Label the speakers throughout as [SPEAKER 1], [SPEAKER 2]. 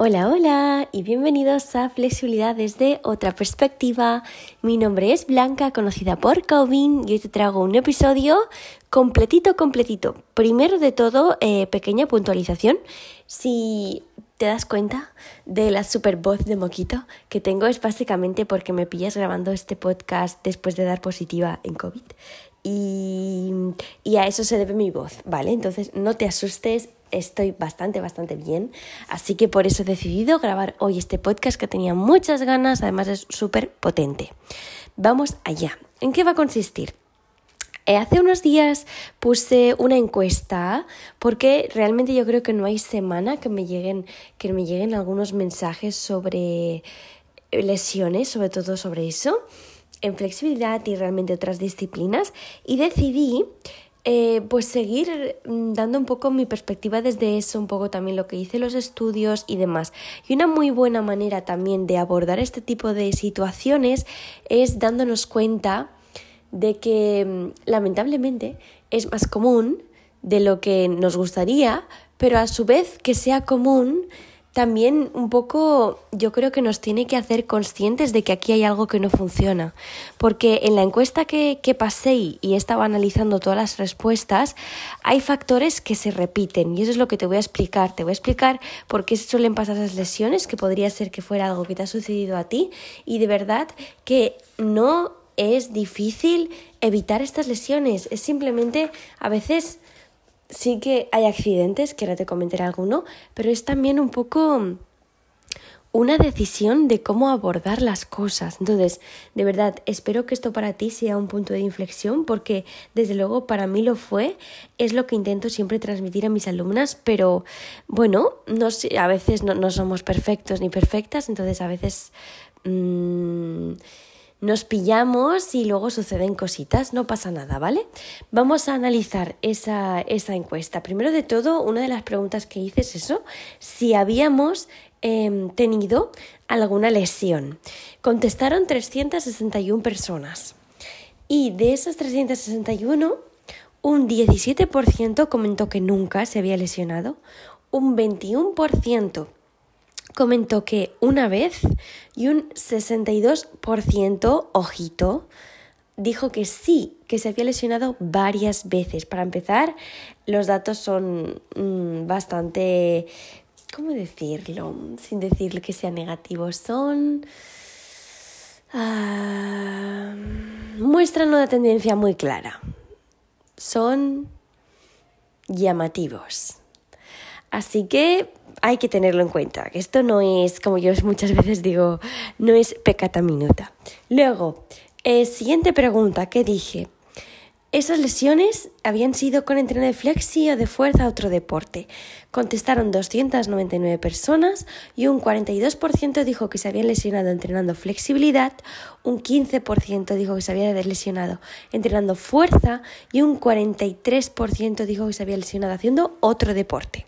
[SPEAKER 1] Hola, hola y bienvenidos a Flexibilidad desde otra perspectiva. Mi nombre es Blanca, conocida por Calvin, y hoy te traigo un episodio completito, completito. Primero de todo, eh, pequeña puntualización. Si te das cuenta de la super voz de moquito que tengo es básicamente porque me pillas grabando este podcast después de dar positiva en COVID. Y, y a eso se debe mi voz, ¿vale? Entonces no te asustes, estoy bastante, bastante bien. Así que por eso he decidido grabar hoy este podcast que tenía muchas ganas, además es súper potente. Vamos allá. ¿En qué va a consistir? Eh, hace unos días puse una encuesta porque realmente yo creo que no hay semana que me lleguen, que me lleguen algunos mensajes sobre lesiones, sobre todo sobre eso, en flexibilidad y realmente otras disciplinas y decidí eh, pues seguir mm, dando un poco mi perspectiva desde eso, un poco también lo que hice los estudios y demás. Y una muy buena manera también de abordar este tipo de situaciones es dándonos cuenta de que mm, lamentablemente es más común de lo que nos gustaría, pero a su vez que sea común también un poco yo creo que nos tiene que hacer conscientes de que aquí hay algo que no funciona. Porque en la encuesta que, que pasé y estaba analizando todas las respuestas, hay factores que se repiten y eso es lo que te voy a explicar. Te voy a explicar por qué suelen pasar esas lesiones, que podría ser que fuera algo que te ha sucedido a ti y de verdad que no es difícil evitar estas lesiones. Es simplemente a veces sí que hay accidentes, que ahora te comentaré alguno, pero es también un poco una decisión de cómo abordar las cosas. Entonces, de verdad, espero que esto para ti sea un punto de inflexión porque desde luego para mí lo fue, es lo que intento siempre transmitir a mis alumnas, pero bueno, no a veces no, somos perfectos ni perfectas, entonces a veces... Mmm, nos pillamos y luego suceden cositas, no pasa nada, ¿vale? Vamos a analizar esa, esa encuesta. Primero de todo, una de las preguntas que hice es eso, si habíamos em, tenido alguna lesión. Contestaron 361 personas y de esas 361, un 17% comentó que nunca se había lesionado, un 21% comentó que una vez y un 62%, ojito, dijo que sí, que se había lesionado varias veces. Para empezar, los datos son mm, bastante, ¿cómo decirlo? Sin decir que sean negativos, son... Ah, muestran una tendencia muy clara. Son llamativos. Así que hay que tenerlo en cuenta, que esto no es, como yo muchas veces digo, no es pecata minuta. Luego, eh, siguiente pregunta ¿qué dije, ¿esas lesiones habían sido con entreno de flexi o de fuerza a otro deporte? Contestaron 299 personas y un 42% dijo que se habían lesionado entrenando flexibilidad, un 15% dijo que se había lesionado entrenando fuerza y un 43% dijo que se había lesionado haciendo otro deporte.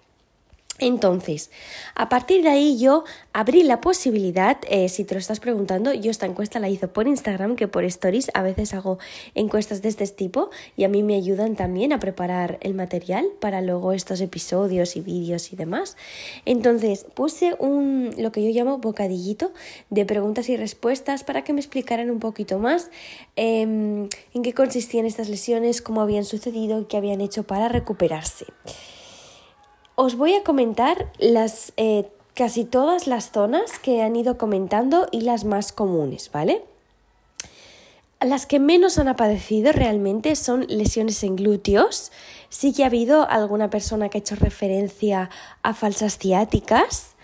[SPEAKER 1] Entonces, a partir de ahí yo abrí la posibilidad, eh, si te lo estás preguntando, yo esta encuesta la hice por Instagram, que por Stories a veces hago encuestas de este tipo y a mí me ayudan también a preparar el material para luego estos episodios y vídeos y demás. Entonces, puse un, lo que yo llamo bocadillito de preguntas y respuestas para que me explicaran un poquito más em, en qué consistían estas lesiones, cómo habían sucedido y qué habían hecho para recuperarse os voy a comentar las, eh, casi todas las zonas que han ido comentando y las más comunes, ¿vale? Las que menos han aparecido realmente son lesiones en glúteos. Sí que ha habido alguna persona que ha hecho referencia a falsas ciáticas.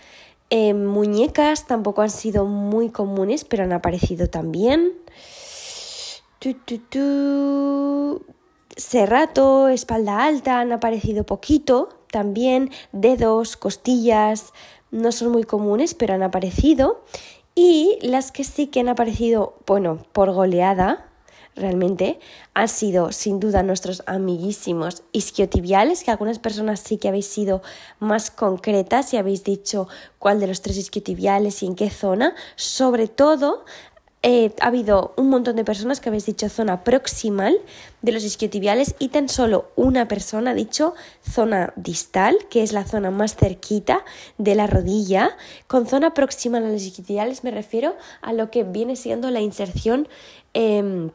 [SPEAKER 1] muñecas tampoco han sido muy comunes, pero han aparecido también. Serrato, espalda alta han aparecido poquito también dedos, costillas, no son muy comunes, pero han aparecido. Y las que sí que han aparecido, bueno, por goleada, realmente, han sido sin duda nuestros amiguísimos isquiotibiales, que algunas personas sí que habéis sido más concretas y habéis dicho cuál de los tres isquiotibiales y en qué zona. Sobre todo eh, ha habido un montón de personas que habéis dicho zona proximal de los isquiotibiales y tan solo una persona ha dicho zona distal, que es la zona más cerquita de la rodilla. Con zona proximal a los isquiotibiales me refiero a lo que viene siendo la inserción. Em,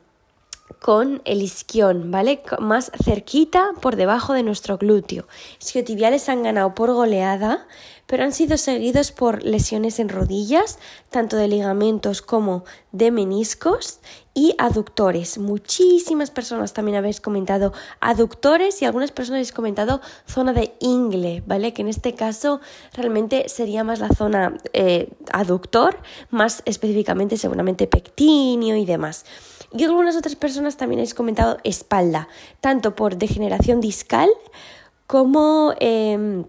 [SPEAKER 1] con el isquión, ¿vale? Más cerquita por debajo de nuestro glúteo. Isquiotibiales han ganado por goleada, pero han sido seguidos por lesiones en rodillas, tanto de ligamentos como de meniscos y aductores. Muchísimas personas también habéis comentado aductores y algunas personas habéis comentado zona de ingle, ¿vale? Que en este caso realmente sería más la zona eh, aductor, más específicamente seguramente pectíneo y demás. Y algunas otras personas también habéis comentado espalda, tanto por degeneración discal como... Em,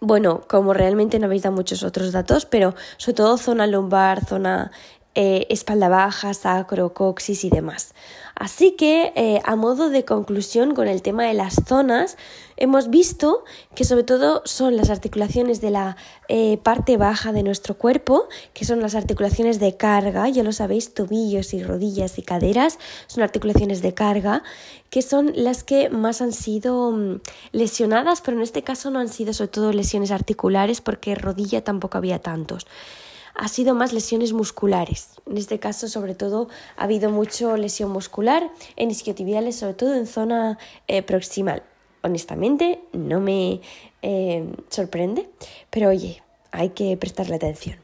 [SPEAKER 1] bueno, como realmente no habéis dado muchos otros datos, pero sobre todo zona lumbar, zona eh, espalda baja, sacro, coxis y demás. Así que, eh, a modo de conclusión con el tema de las zonas, hemos visto que sobre todo son las articulaciones de la eh, parte baja de nuestro cuerpo, que son las articulaciones de carga, ya lo sabéis, tobillos y rodillas y caderas, son articulaciones de carga, que son las que más han sido mm, lesionadas, pero en este caso no han sido sobre todo lesiones articulares porque rodilla tampoco había tantos ha sido más lesiones musculares. En este caso, sobre todo, ha habido mucho lesión muscular en isquiotibiales, sobre todo en zona eh, proximal. Honestamente, no me eh, sorprende, pero oye, hay que prestarle atención.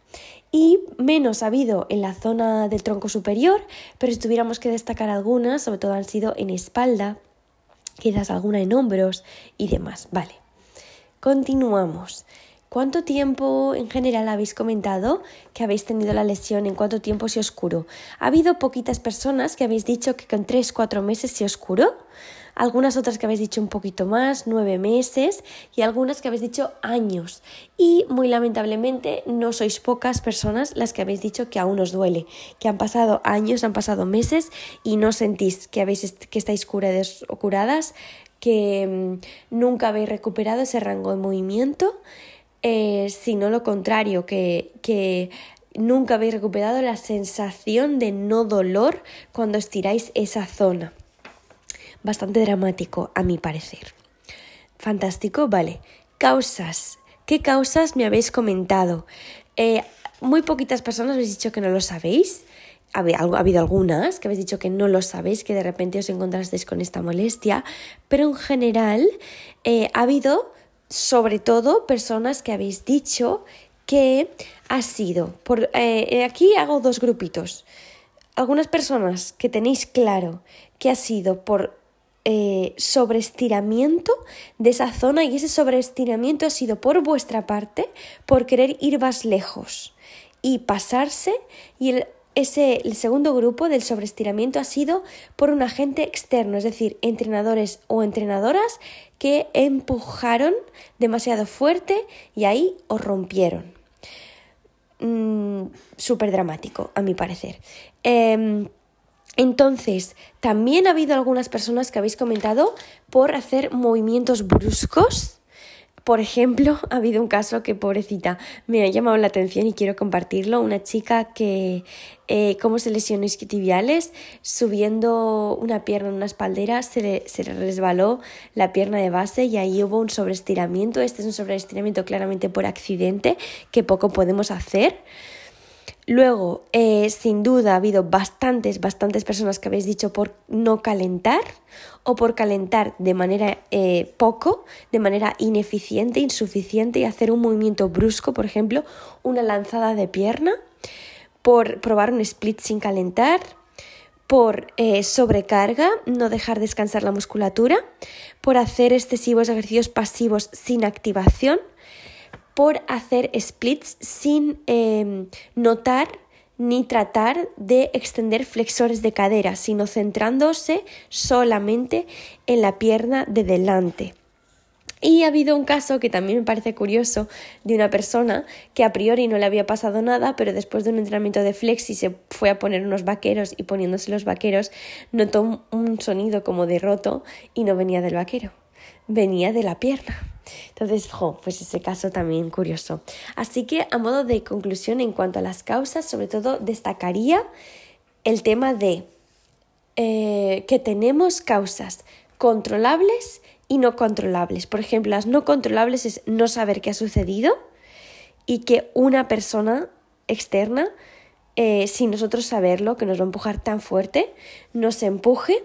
[SPEAKER 1] Y menos ha habido en la zona del tronco superior, pero si tuviéramos que destacar algunas, sobre todo han sido en espalda, quizás alguna en hombros y demás. Vale, continuamos. ¿Cuánto tiempo en general habéis comentado que habéis tenido la lesión? ¿En cuánto tiempo se oscuró? Ha habido poquitas personas que habéis dicho que con 3-4 meses se oscuró. Algunas otras que habéis dicho un poquito más, 9 meses, y algunas que habéis dicho años. Y muy lamentablemente no sois pocas personas las que habéis dicho que aún os duele, que han pasado años, han pasado meses y no sentís que, habéis, que estáis curadas o curadas, que mm, nunca habéis recuperado ese rango de movimiento eh, sino lo contrario, que, que nunca habéis recuperado la sensación de no dolor cuando estiráis esa zona. Bastante dramático, a mi parecer. Fantástico, vale. Causas. ¿Qué causas me habéis comentado? Eh, muy poquitas personas habéis dicho que no lo sabéis. Ha habido algunas que habéis dicho que no lo sabéis, que de repente os encontrasteis con esta molestia, pero en general eh, ha habido sobre todo personas que habéis dicho que ha sido. Por, eh, aquí hago dos grupitos. Algunas personas que tenéis claro que ha sido por eh, sobreestiramiento de esa zona y ese sobreestiramiento ha sido por vuestra parte, por querer ir más lejos y pasarse y el ese, el segundo grupo del sobreestiramiento ha sido por un agente externo, es decir, entrenadores o entrenadoras que empujaron demasiado fuerte y ahí os rompieron. Mm, Súper dramático, a mi parecer. Em, entonces, también ha habido algunas personas que habéis comentado por hacer movimientos bruscos por ejemplo, ha habido un caso que, pobrecita, me ha llamado la atención y quiero compartirlo. Una chica que, eh, como se lesionó isquiotibiales, subiendo una pierna en una espaldera, se le, se le resbaló la pierna de base y ahí hubo un sobreestiramiento. Este es un sobreestiramiento claramente por accidente que poco podemos hacer. Luego, eh, sin duda, ha habido bastantes, bastantes personas que habéis dicho por no calentar o por calentar de manera eh, poco, de manera ineficiente, insuficiente y hacer un movimiento brusco, por ejemplo, una lanzada de pierna, por probar un split sin calentar, por eh, sobrecarga, no dejar descansar la musculatura, por hacer excesivos ejercicios pasivos sin activación, por hacer splits sin em, notar ni tratar de extender flexores de cadera, sino centrándose solamente en la pierna de delante. Y ha habido un caso que también me parece curioso de una persona que a priori no le había pasado nada, pero después de un entrenamiento de flexi se fue a poner unos vaqueros y poniéndose los vaqueros notó un sonido como de roto y no venía del vaquero. Venía de la pierna. Entonces, jo, pues ese caso también curioso. Así que a modo de conclusión en cuanto a las causas, sobre todo destacaría el tema de eh, que tenemos causas controlables y no controlables. Por ejemplo, las no controlables es no saber qué ha sucedido y que una persona externa, eh, sin nosotros saberlo, que nos va a empujar tan fuerte, nos empuje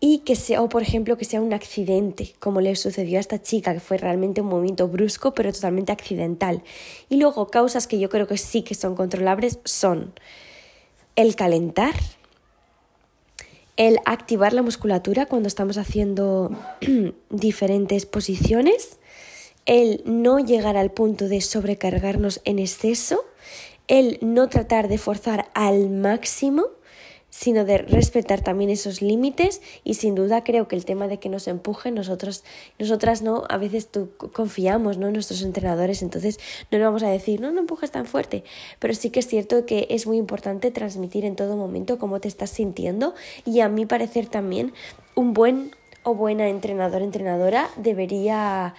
[SPEAKER 1] y que sea, o por ejemplo, que sea un accidente, como le sucedió a esta chica, que fue realmente un movimiento brusco, pero totalmente accidental. Y luego, causas que yo creo que sí que son controlables son el calentar, el activar la musculatura cuando estamos haciendo diferentes posiciones, el no llegar al punto de sobrecargarnos en exceso, el no tratar de forzar al máximo, sino de respetar también esos límites y sin duda creo que el tema de que nos empujen nosotros nosotras no a veces tú confiamos ¿no? en nuestros entrenadores entonces no le vamos a decir no no empujes tan fuerte pero sí que es cierto que es muy importante transmitir en todo momento cómo te estás sintiendo y a mi parecer también un buen o buena entrenador entrenadora debería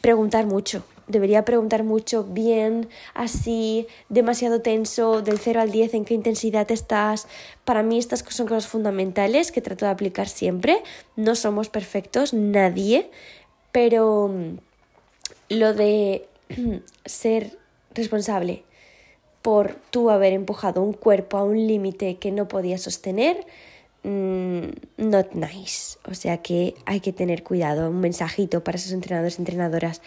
[SPEAKER 1] preguntar mucho debería preguntar mucho bien, así, demasiado tenso, del 0 al 10, en qué intensidad estás. Para mí estas son cosas fundamentales que trato de aplicar siempre. No somos perfectos, nadie, pero mm, lo de ser responsable por tú haber empujado un cuerpo a un límite que no podía sostener, Mm, not nice. O sea que hay que tener cuidado, un mensajito para esos entrenadores y entrenadoras.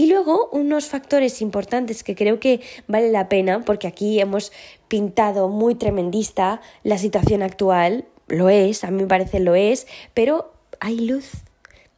[SPEAKER 1] Y luego unos factores importantes que creo que vale la pena, porque aquí hemos pintado muy tremendista la situación actual, lo es, a mí me parece lo es, pero hay luz,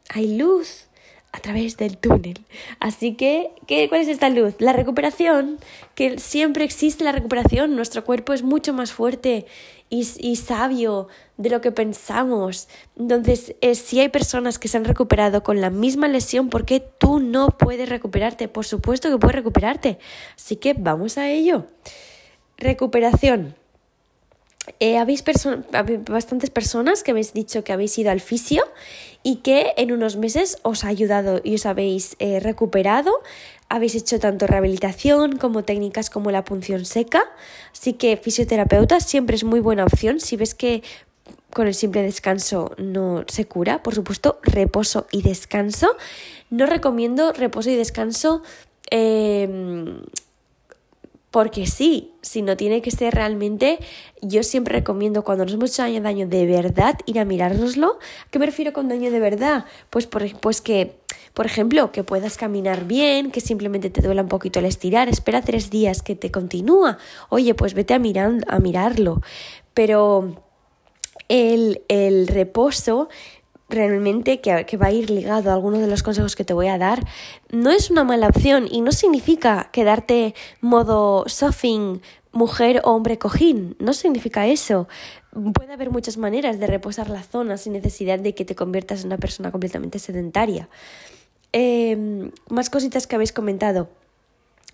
[SPEAKER 1] hay luz a través del túnel. Así que, ¿qué, ¿cuál es esta luz? La recuperación, que siempre existe la recuperación, nuestro cuerpo es mucho más fuerte y, y sabio de lo que pensamos. Entonces, eh, si hay personas que se han recuperado con la misma lesión, ¿por qué tú no puedes recuperarte? Por supuesto que puedes recuperarte. Así que vamos a ello. Recuperación. Eh, habéis bastantes personas que habéis dicho que habéis ido al fisio y que en unos meses os ha ayudado y os habéis eh, recuperado. Habéis hecho tanto rehabilitación como técnicas como la punción seca. Así que fisioterapeuta siempre es muy buena opción. Si ves que con el simple descanso no se cura, por supuesto, reposo y descanso. No recomiendo reposo y descanso. Eh, porque sí, si no tiene que ser realmente, yo siempre recomiendo cuando nos hemos hecho daño, de verdad, ir a mirárnoslo. ¿Qué me con daño de verdad? Pues, por, pues que, por ejemplo, que puedas caminar bien, que simplemente te duela un poquito el estirar, espera tres días que te continúa. Oye, pues vete a, mirar, a mirarlo. Pero el, el reposo realmente que, va a ir ligado a alguno de los consejos que te voy a dar, no es una mala opción y no significa quedarte modo surfing, mujer o hombre cojín, no significa eso. Puede haber muchas maneras de reposar la zona sin necesidad de que te conviertas en una persona completamente sedentaria. Em, más cositas que habéis comentado.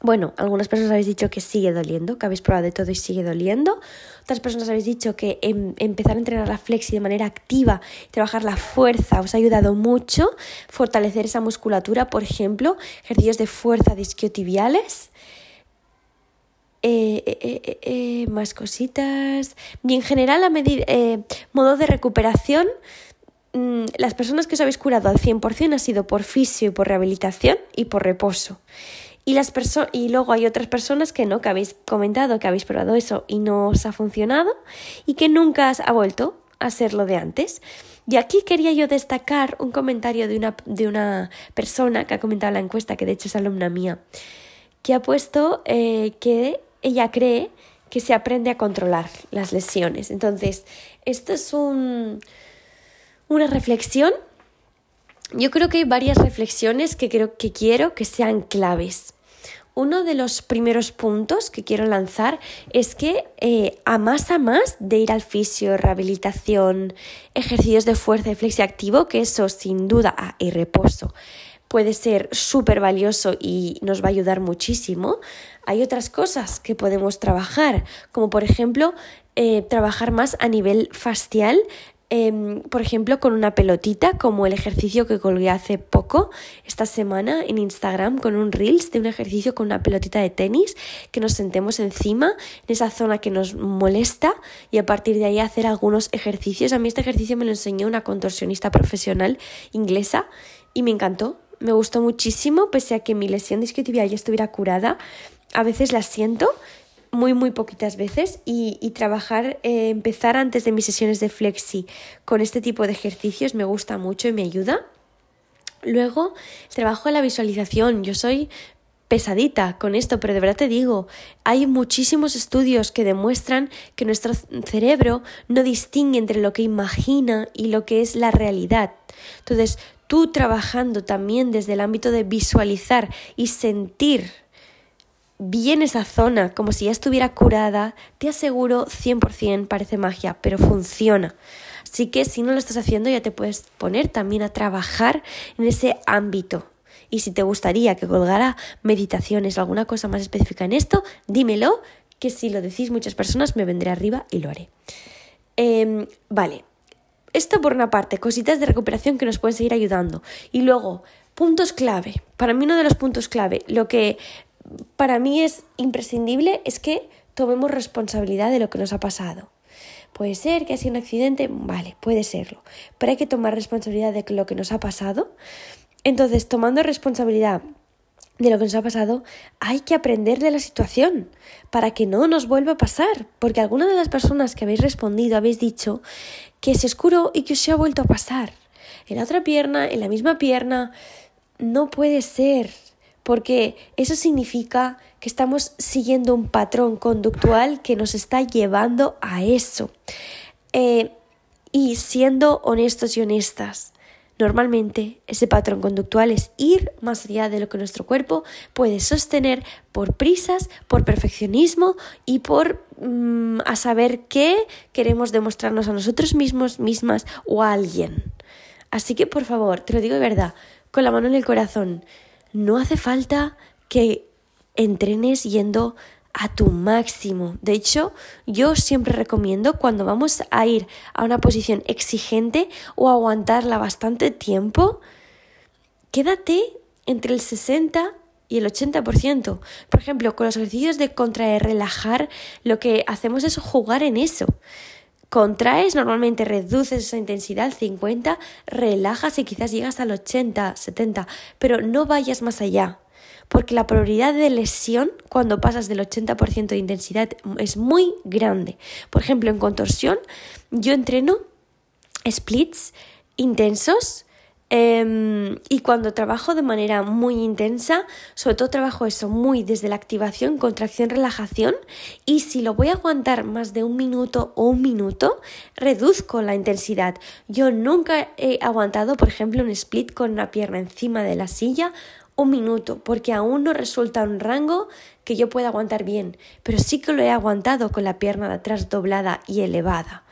[SPEAKER 1] Bueno, algunas personas habéis dicho que sigue doliendo, que habéis probado de todo y sigue doliendo. Otras personas habéis dicho que em, empezar a entrenar la flexi de manera activa, trabajar la fuerza, os ha ayudado mucho. Fortalecer esa musculatura, por ejemplo, ejercicios de fuerza disquiotibiales. Eh, eh, eh, más cositas. Y en general, a modo de recuperación, mm, las personas que os habéis curado al 100% ha sido por fisio y por rehabilitación y por reposo. Y, luego hay otras personas que no, que habéis comentado que habéis probado eso y no os ha funcionado y que nunca ha vuelto a ser lo de antes. Y aquí quería yo destacar un comentario de una, de una persona que ha comentado la encuesta, que de hecho es alumna mía, que ha puesto eh, que ella cree que se aprende a controlar las lesiones. Entonces, esto es un, una reflexión. Yo creo que hay varias reflexiones que creo que quiero que sean claves. Uno de los primeros puntos que quiero lanzar es que eh, a más a más de ir al fisio, rehabilitación, ejercicios de fuerza y flexi activo, que eso sin duda ah, y reposo puede ser súper valioso y nos va a ayudar muchísimo. Hay otras cosas que podemos trabajar, como por ejemplo eh, trabajar más a nivel facial Em, por ejemplo, con una pelotita, como el ejercicio que colgué hace poco, esta semana en Instagram, con un Reels de un ejercicio con una pelotita de tenis, que nos sentemos encima, en esa zona que nos molesta, y a partir de ahí hacer algunos ejercicios. A mí este ejercicio me lo enseñó una contorsionista profesional inglesa y me encantó, me gustó muchísimo, pese a que mi lesión discotibial ya estuviera curada. A veces la siento, muy, muy poquitas veces y, trabajar, eh, empezar antes de mis sesiones de flexi con este tipo de ejercicios me gusta mucho y me ayuda. Luego, trabajo en la visualización. Yo soy pesadita con esto, pero de verdad te digo, hay muchísimos estudios que demuestran que nuestro cerebro no distingue entre lo que imagina y lo que es la realidad. Entonces, tú trabajando también desde el ámbito de visualizar y sentir bien esa zona, como si ya estuviera curada, te aseguro 100% parece magia, pero funciona. Así que si no lo estás haciendo ya te puedes poner también a trabajar en ese ámbito. Y si te gustaría que colgara meditaciones alguna cosa más específica en esto, dímelo, que si lo decís muchas personas me vendré arriba y lo haré. Em, vale, esto por una parte, cositas de recuperación que nos pueden seguir ayudando. Y luego, puntos clave. Para mí uno de los puntos clave, lo que para mí es imprescindible es que tomemos responsabilidad de lo que nos ha pasado. Puede ser que ha sido un accidente, vale, puede serlo, pero hay que tomar responsabilidad de lo que nos ha pasado. Entonces, tomando responsabilidad de lo que nos ha pasado, hay que aprender de la situación para que no nos vuelva a pasar, porque algunas de las personas que habéis respondido habéis dicho que se oscuro y que os ha vuelto a pasar. En la otra pierna, en la misma pierna, no puede ser porque eso significa que estamos siguiendo un patrón conductual que nos está llevando a eso. Eh, y siendo honestos y honestas, normalmente ese patrón conductual es ir más allá de lo que nuestro cuerpo puede sostener por prisas, por perfeccionismo y por mm, a saber qué queremos demostrarnos a nosotros mismos, mismas o a alguien. Así que por favor, te lo digo de verdad, con la mano en el corazón, no hace falta que entrenes yendo a tu máximo. De hecho, yo siempre recomiendo cuando vamos a ir a una posición exigente o aguantarla bastante tiempo, quédate entre el 60 y el 80%. Por ejemplo, con los ejercicios de contraer, relajar, lo que hacemos es jugar en eso. Contraes, normalmente reduces esa intensidad al 50, relajas y quizás llegas al 80, 70, pero no vayas más allá, porque la probabilidad de lesión cuando pasas del 80% de intensidad es muy grande. Por ejemplo, en contorsión, yo entreno splits intensos Em, y cuando trabajo de manera muy intensa, sobre todo trabajo eso muy desde la activación, contracción, relajación. Y si lo voy a aguantar más de un minuto o un minuto, reduzco la intensidad. Yo nunca he aguantado, por ejemplo, un split con una pierna encima de la silla un minuto, porque aún no resulta un rango que yo pueda aguantar bien, pero sí que lo he aguantado con la pierna de atrás doblada y elevada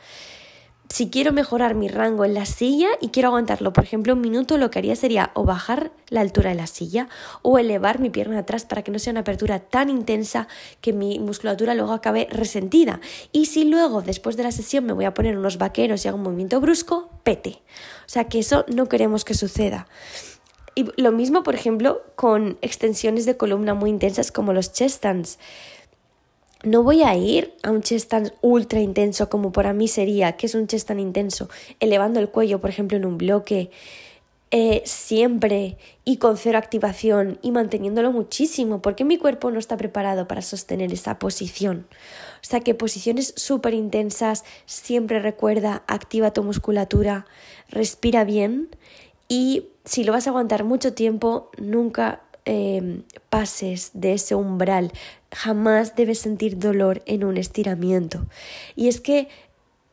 [SPEAKER 1] si quiero mejorar mi rango en la silla y quiero aguantarlo, por ejemplo, un minuto, lo que haría sería o bajar la altura de la silla o elevar mi pierna atrás para que no sea una apertura tan intensa que mi musculatura luego acabe resentida. Y si luego, después de la sesión, me voy a poner unos vaqueros y hago un movimiento brusco, pete. O sea que eso no queremos que suceda. Y lo mismo, por ejemplo, con extensiones de columna muy intensas como los chest stands no voy a ir a un chest tan ultra intenso como para mí sería, que es un chest tan intenso, elevando el cuello, por ejemplo, en un bloque, eh, siempre y con cero activación y manteniéndolo muchísimo, porque mi cuerpo no está preparado para sostener esa posición. O sea que posiciones súper intensas, siempre recuerda, activa tu musculatura, respira bien y si lo vas a aguantar mucho tiempo, nunca Em, pases de ese umbral, jamás debes sentir dolor en un estiramiento. Y es que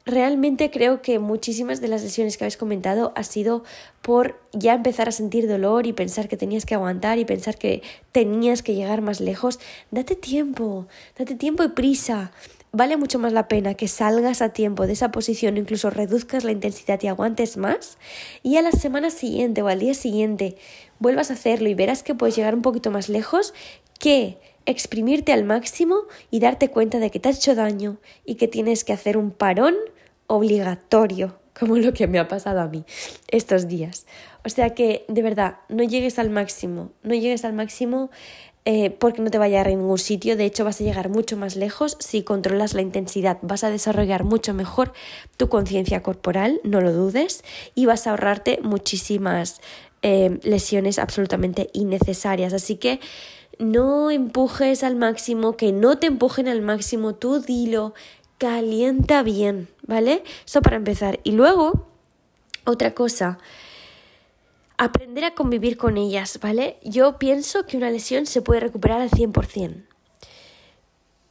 [SPEAKER 1] realmente creo que muchísimas de las sesiones que habéis comentado ha sido por ya empezar a sentir dolor y pensar que tenías que aguantar y pensar que tenías que llegar más lejos. Date tiempo, date tiempo y prisa vale mucho más la pena que salgas a tiempo de esa posición, incluso reduzcas la intensidad y aguantes más, y a la semana siguiente o al día siguiente vuelvas a hacerlo y verás que puedes llegar un poquito más lejos, que exprimirte al máximo y darte cuenta de que te has hecho daño y que tienes que hacer un parón obligatorio como lo que me ha pasado a mí estos días. O sea que, de verdad, no llegues al máximo, no llegues al máximo eh, porque no te vaya a ningún sitio. De hecho, vas a llegar mucho más lejos si controlas la intensidad. Vas a desarrollar mucho mejor tu conciencia corporal, no lo dudes, y vas a ahorrarte muchísimas eh, lesiones absolutamente innecesarias. Así que no empujes al máximo, que no te empujen al máximo, tú dilo, calienta bien, ¿vale? Eso para empezar. Y luego, otra cosa aprender a convivir con ellas, ¿vale? Yo pienso que una lesión se puede recuperar al 100%.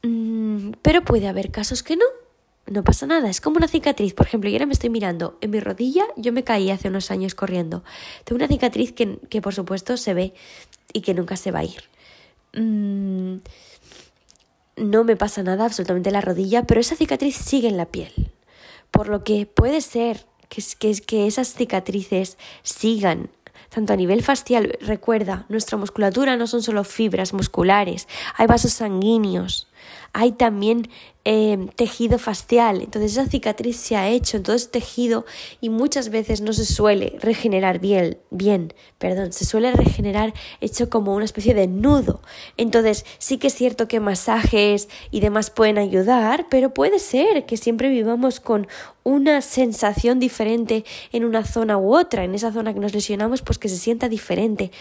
[SPEAKER 1] Mm, pero puede haber casos que no. No pasa nada, es como una cicatriz. Por ejemplo, yo ahora me estoy mirando en mi rodilla, yo me caí hace unos años corriendo. Tengo una cicatriz que, que por supuesto se ve y que nunca se va a ir. Mm, no me pasa nada absolutamente en la rodilla, pero esa cicatriz sigue en la piel. Por lo que puede ser que, que esas cicatrices sigan tanto a nivel facial, recuerda, nuestra musculatura no son solo fibras musculares, hay vasos sanguíneos, hay también eh, tejido facial. Entonces esa cicatriz se ha hecho en todo ese tejido y muchas veces no se suele regenerar bien, bien, perdón, se suele regenerar hecho como una especie de nudo. Entonces sí que es cierto que masajes y demás pueden ayudar, pero puede ser que siempre vivamos con una sensación diferente en una zona u otra, en esa zona que nos lesionamos, pues que se sienta diferente.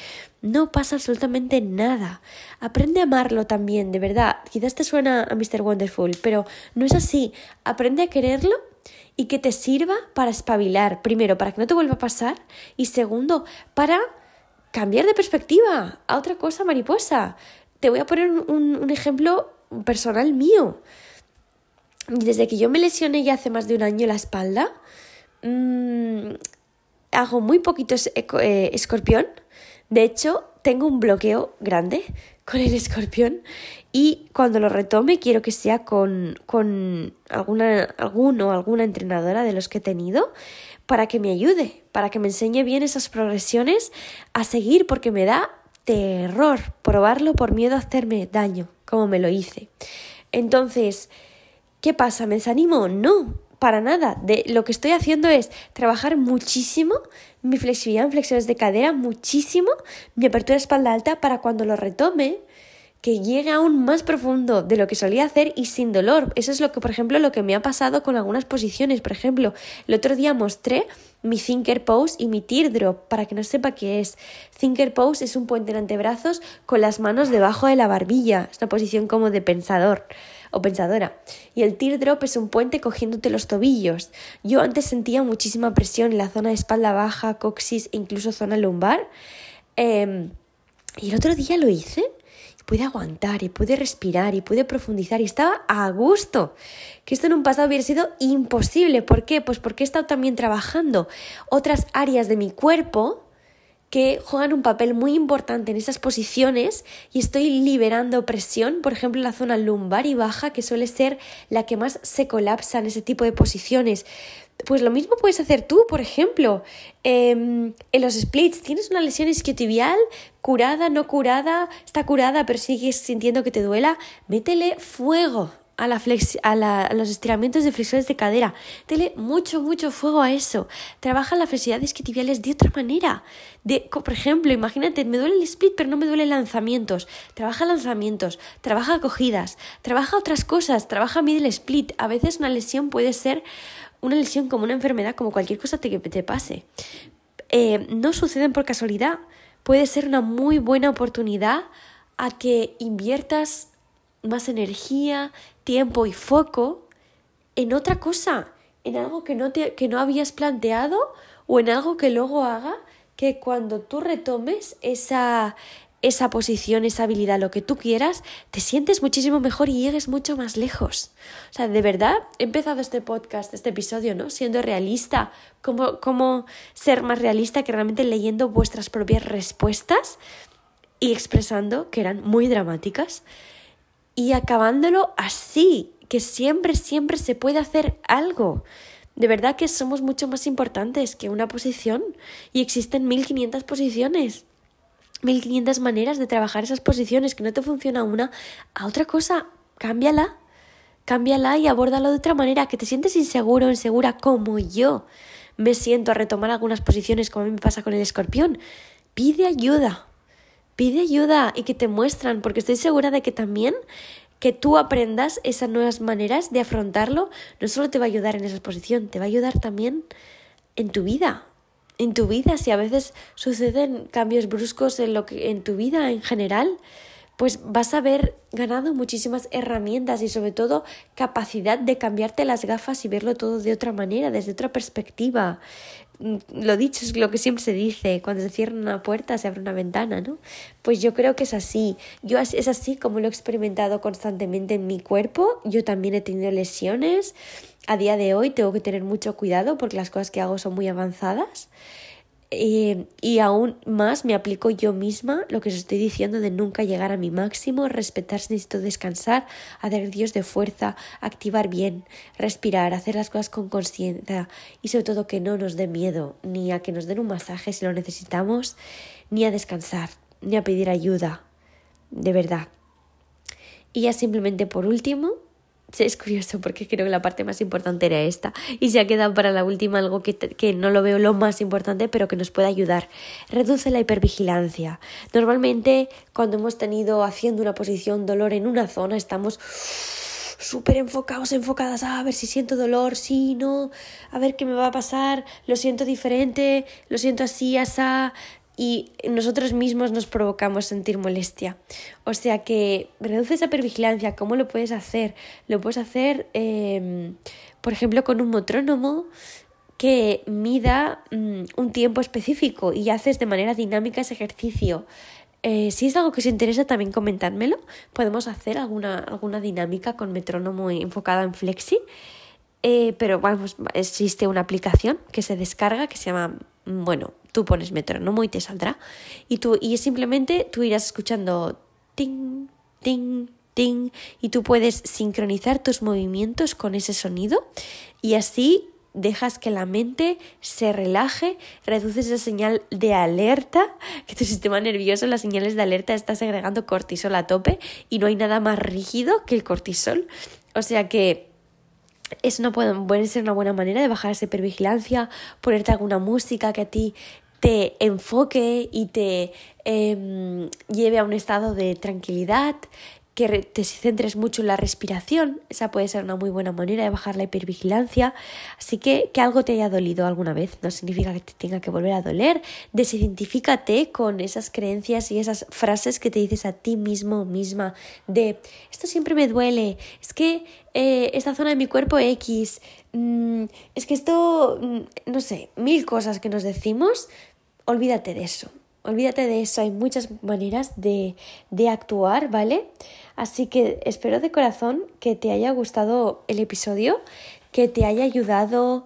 [SPEAKER 1] No pasa absolutamente nada. Aprende a amarlo también, de verdad. Quizás te suena a Mr. Wonderful, pero no es así. Aprende a quererlo y que te sirva para espabilar. Primero, para que no te vuelva a pasar. Y segundo, para cambiar de perspectiva a otra cosa mariposa. Te voy a poner un, ejemplo personal mío. Desde que yo me lesioné ya hace más de un año la espalda, mmm, hago muy poquito eh, escorpión. De hecho, tengo un bloqueo grande con el escorpión y cuando lo retome quiero que sea con, con alguna, alguno o alguna entrenadora de los que he tenido para que me ayude, para que me enseñe bien esas progresiones a seguir porque me da terror probarlo por miedo a hacerme daño, como me lo hice. Entonces, ¿qué pasa? ¿Me desanimo? No, para nada. De, lo que estoy haciendo es trabajar muchísimo mi flexibilidad en flexiones de cadera, muchísimo mi apertura de espalda alta para cuando lo retome que llegue aún más profundo de lo que solía hacer y sin dolor. Eso es lo que, por ejemplo, lo que me ha pasado con algunas posiciones. Por ejemplo, el otro día mostré mi Thinker Pose y mi Teardrop, para que no sepa qué es. Thinker Pose es un puente en antebrazos con las manos debajo de la barbilla. Es una posición como de pensador o pensadora. Y el teardrop es un puente cogiéndote los tobillos. Yo antes sentía muchísima presión en la zona de espalda baja, coxis e incluso zona lumbar. Em, y el otro día lo hice pude aguantar y pude respirar y pude profundizar y estaba a gusto. Que esto en un pasado hubiera sido imposible. ¿Por qué? Pues porque he estado también trabajando otras áreas de mi cuerpo que juegan un papel muy importante en esas posiciones y estoy liberando presión, por ejemplo, en la zona lumbar y baja, que suele ser la que más se colapsa en ese tipo de posiciones. Pues lo mismo puedes hacer tú, por ejemplo, em, en los splits. Tienes una lesión isquiotibial curada, no curada, está curada, pero sigues sintiendo que te duela. Métele fuego a, la a, los estiramientos de flexiones de cadera. Dele mucho, mucho fuego a eso. Trabaja las flexibilidad isquiotibiales de otra manera. De, por ejemplo, imagínate, me duele el split, pero no me duele lanzamientos. Trabaja lanzamientos, trabaja cogidas, trabaja otras cosas, trabaja middle split. A veces una lesión puede ser una lesión como una enfermedad, como cualquier cosa que te pase. Eh, no suceden por casualidad. Puede ser una muy buena oportunidad a que inviertas más energía, tiempo y foco en otra cosa, en algo que no, te, que no habías planteado o en algo que luego haga que cuando tú retomes esa, esa posición, esa habilidad, lo que tú quieras, te sientes muchísimo mejor y llegues mucho más lejos. O sea, de verdad, he empezado este podcast, este episodio, ¿no? Siendo realista, cómo, cómo ser más realista que realmente leyendo vuestras propias respuestas y expresando que eran muy dramáticas y acabándolo así, que siempre, siempre se puede hacer algo. De verdad que somos mucho más importantes que una posición y existen 1500 posiciones. 1500 maneras de trabajar esas posiciones, que no te funciona una, a otra cosa, cámbiala. cámbiala y abórdalo de otra manera, que te sientes inseguro insegura como yo me siento a retomar algunas posiciones como a mí me pasa con el escorpión. Pide ayuda, pide ayuda y que te muestran, porque estoy segura de que también que tú aprendas esas nuevas maneras de afrontarlo, no solo te va a ayudar en esa posición, te va a ayudar también en tu vida. En tu vida, si a veces suceden cambios bruscos en, lo que, en tu vida en general, pues vas a haber ganado muchísimas herramientas y sobre todo capacidad de cambiarte las gafas y verlo todo de otra manera, desde otra perspectiva. Mm, lo dicho es lo que siempre se dice, cuando se cierra una puerta se abre una ventana, ¿no? Pues yo creo que es así. Yo es así como lo he experimentado constantemente en mi cuerpo. Yo también he tenido lesiones. A día de hoy tengo que tener mucho cuidado porque las cosas que hago son muy avanzadas. Eh, y aún más me aplico yo misma lo que os estoy diciendo de nunca llegar a mi máximo, respetarse, necesito descansar, hacer Dios de fuerza, activar bien, respirar, hacer las cosas con conciencia y sobre todo que no nos dé miedo ni a que nos den un masaje si lo necesitamos, ni a descansar, ni a pedir ayuda, de verdad. Y ya simplemente por último, es curioso porque creo que la parte más importante era esta y se ha quedado para la última algo que, que, no lo veo lo más importante pero que nos puede ayudar. Reduce la hipervigilancia. Normalmente cuando hemos tenido haciendo una posición dolor en una zona estamos súper enfocados, enfocadas a ver si siento dolor, sí, no, a ver qué me va a pasar, lo siento diferente, lo siento así, asá, y nosotros mismos nos provocamos sentir molestia. O sea que reduce esa hipervigilancia. ¿Cómo lo puedes hacer? Lo puedes hacer, em, por ejemplo, con un metrónomo que mida mm, un tiempo específico y haces de manera dinámica ese ejercicio. Eh, si es algo que os interesa, también comentádmelo. Podemos hacer alguna, alguna dinámica con metrónomo enfocada en Flexi. Eh, pero vamos, existe una aplicación que se descarga que se llama, mm, bueno, tú pones metrónomo y te saldrá. Y, tú, y simplemente tú irás escuchando ting, ting, ting, y tú puedes sincronizar tus movimientos con ese sonido y así dejas que la mente se relaje, reduces esa señal de alerta, que tu sistema nervioso, las señales de alerta, está segregando cortisol a tope y no hay nada más rígido que el cortisol. O sea que es una, puede ser una buena manera de bajar esa hipervigilancia, ponerte alguna música que a ti te enfoque y te em, lleve a un estado de tranquilidad, que te centres mucho en la respiración, esa puede ser una muy buena manera de bajar la hipervigilancia. Así que que algo te haya dolido alguna vez no significa que te tenga que volver a doler. Desidentifícate con esas creencias y esas frases que te dices a ti mismo misma de esto siempre me duele, es que eh, esta zona de mi cuerpo X, mm, es que esto, mm, no sé, mil cosas que nos decimos, olvídate de eso Olvídate de eso, hay muchas maneras de, de, actuar, ¿vale? Así que espero de corazón que te haya gustado el episodio, que te haya ayudado.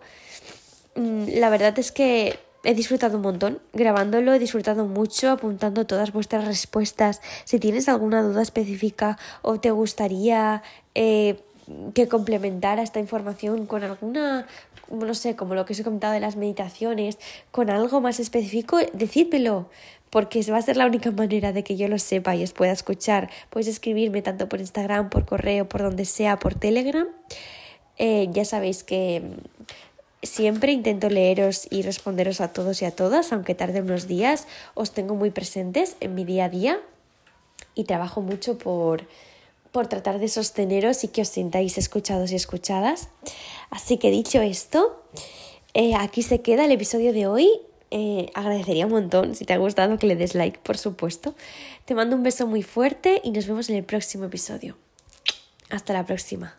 [SPEAKER 1] Mm, la verdad es que he disfrutado un montón grabándolo, he disfrutado mucho apuntando todas vuestras respuestas. Si tienes alguna duda específica o te gustaría eh, que complementara esta información con alguna no sé, como lo que os he comentado de las meditaciones, con algo más específico, decídmelo, porque va a ser la única manera de que yo lo sepa y os pueda escuchar. Puedes escribirme tanto por Instagram, por correo, por donde sea, por Telegram. Eh, ya sabéis que siempre intento leeros y responderos a todos y a todas, aunque tarde unos días, os tengo muy presentes en mi día a día y trabajo mucho por por tratar de sosteneros y que os sintáis escuchados y escuchadas. Así que dicho esto, eh, aquí se queda el episodio de hoy. Eh, agradecería un montón si te ha gustado que le des like, por supuesto. Te mando un beso muy fuerte y nos vemos en el próximo episodio. Hasta la próxima.